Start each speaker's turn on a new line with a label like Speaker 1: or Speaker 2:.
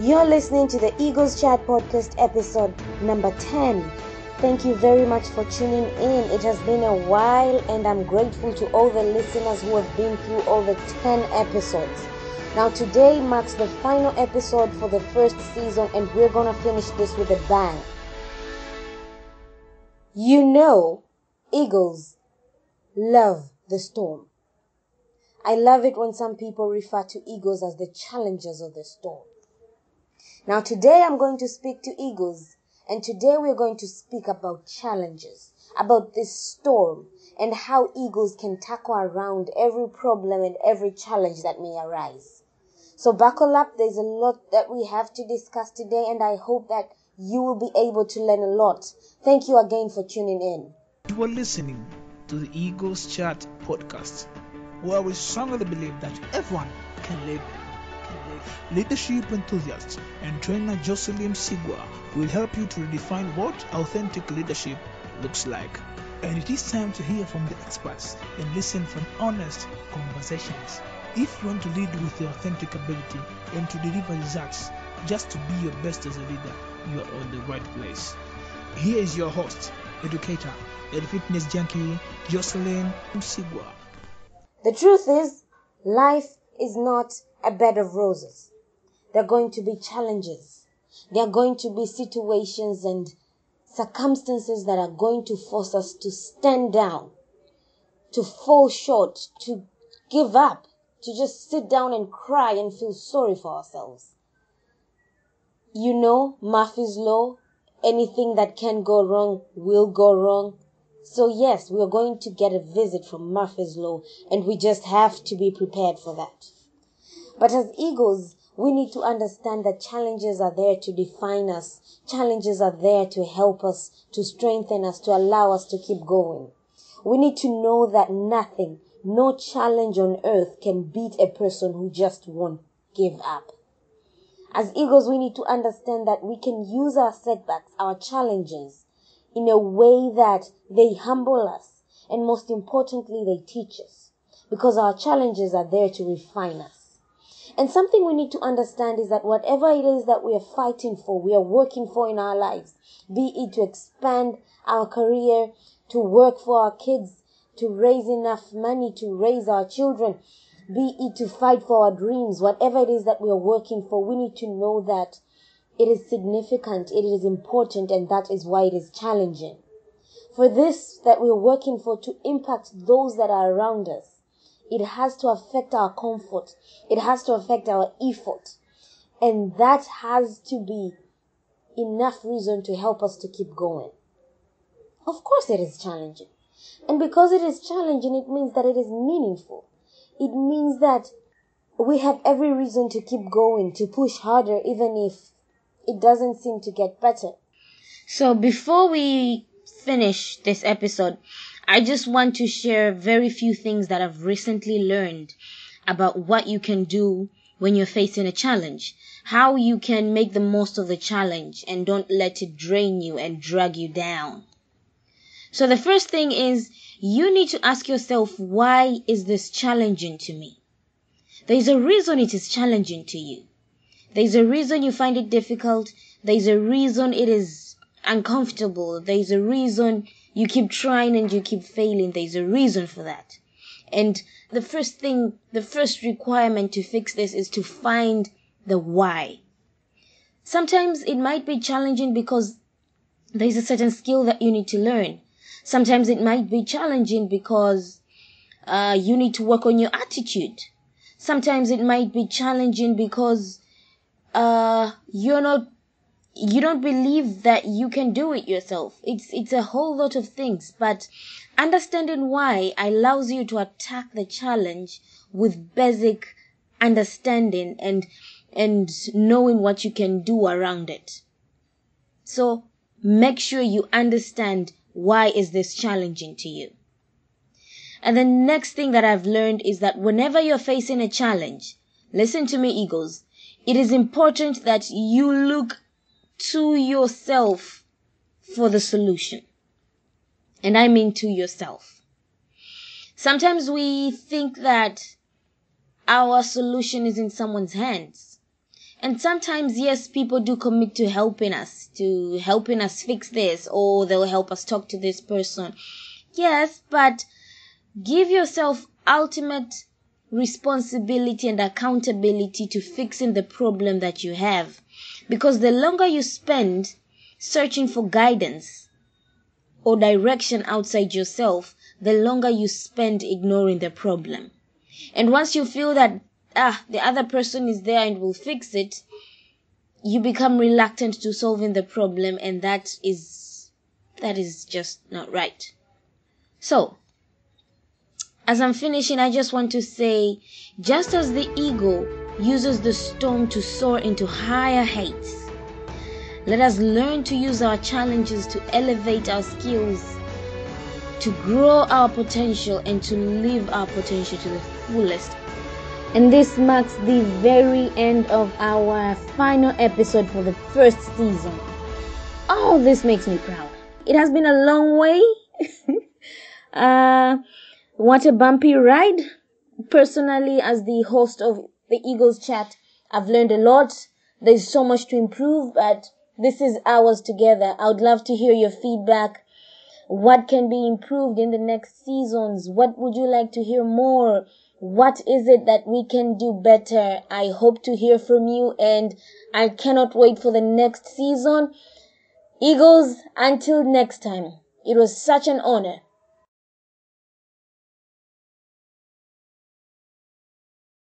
Speaker 1: You're listening to the Eagles Chat Podcast episode number 10. Thank you very much for tuning in. It has been a while, and I'm grateful to all the listeners who have been through all the 10 episodes. Now, today marks the final episode for the first season, and we're gonna finish this with a bang. You know, Eagles love the storm. I love it when some people refer to Eagles as the challengers of the storm. Now, today I'm going to speak to Eagles, and today we're going to speak about challenges, about this storm, and how Eagles can tackle around every problem and every challenge that may arise. So, buckle up, there's a lot that we have to discuss today, and I hope that you will be able to learn a lot. Thank you again for tuning in.
Speaker 2: You are listening to the Eagles Chat podcast, where we strongly believe that everyone can live leadership enthusiast and trainer Jocelyne Sigwa will help you to redefine what authentic leadership looks like. And it is time to hear from the experts and listen from honest conversations. If you want to lead with your authentic ability and to deliver results, just to be your best as a leader, you are on the right place. Here is your host, educator, and fitness junkie, Jocelyne Sigwa.
Speaker 1: The truth is, life is not a bed of roses. There are going to be challenges. There are going to be situations and circumstances that are going to force us to stand down, to fall short, to give up, to just sit down and cry and feel sorry for ourselves. You know, Murphy's Law, anything that can go wrong will go wrong. So yes, we are going to get a visit from Murphy's Law and we just have to be prepared for that. But as egos, we need to understand that challenges are there to define us. Challenges are there to help us, to strengthen us, to allow us to keep going. We need to know that nothing, no challenge on earth can beat a person who just won't give up. As egos, we need to understand that we can use our setbacks, our challenges, in a way that they humble us and most importantly, they teach us because our challenges are there to refine us. And something we need to understand is that whatever it is that we are fighting for, we are working for in our lives, be it to expand our career, to work for our kids, to raise enough money to raise our children, be it to fight for our dreams, whatever it is that we are working for, we need to know that it is significant, it is important, and that is why it is challenging. For this that we are working for to impact those that are around us, it has to affect our comfort. It has to affect our effort. And that has to be enough reason to help us to keep going. Of course it is challenging. And because it is challenging, it means that it is meaningful. It means that we have every reason to keep going, to push harder, even if it doesn't seem to get better. So before we finish this episode, I just want to share very few things that I've recently learned about what you can do when you're facing a challenge. How you can make the most of the challenge and don't let it drain you and drag you down. So the first thing is you need to ask yourself, why is this challenging to me? There's a reason it is challenging to you. There's a reason you find it difficult. There's a reason it is uncomfortable. There's a reason you keep trying and you keep failing. There's a reason for that. And the first thing, the first requirement to fix this is to find the why. Sometimes it might be challenging because there's a certain skill that you need to learn. Sometimes it might be challenging because uh, you need to work on your attitude. Sometimes it might be challenging because uh, you're not you don't believe that you can do it yourself. It's it's a whole lot of things, but understanding why allows you to attack the challenge with basic understanding and and knowing what you can do around it. So make sure you understand why is this challenging to you. And the next thing that I've learned is that whenever you're facing a challenge, listen to me, Eagles, it is important that you look to yourself for the solution. And I mean to yourself. Sometimes we think that our solution is in someone's hands. And sometimes, yes, people do commit to helping us, to helping us fix this, or they'll help us talk to this person. Yes, but give yourself ultimate responsibility and accountability to fixing the problem that you have. Because the longer you spend searching for guidance or direction outside yourself, the longer you spend ignoring the problem. And once you feel that ah, the other person is there and will fix it, you become reluctant to solving the problem and that is that is just not right. So, as I'm finishing, I just want to say just as the eagle uses the storm to soar into higher heights, let us learn to use our challenges to elevate our skills, to grow our potential, and to live our potential to the fullest and this marks the very end of our final episode for the first season. Oh, this makes me proud. It has been a long way. uh, what a bumpy ride. Personally, as the host of the Eagles chat, I've learned a lot. There's so much to improve, but this is ours together. I would love to hear your feedback. What can be improved in the next seasons? What would you like to hear more? What is it that we can do better? I hope to hear from you and I cannot wait for the next season. Eagles, until next time, it was such an honor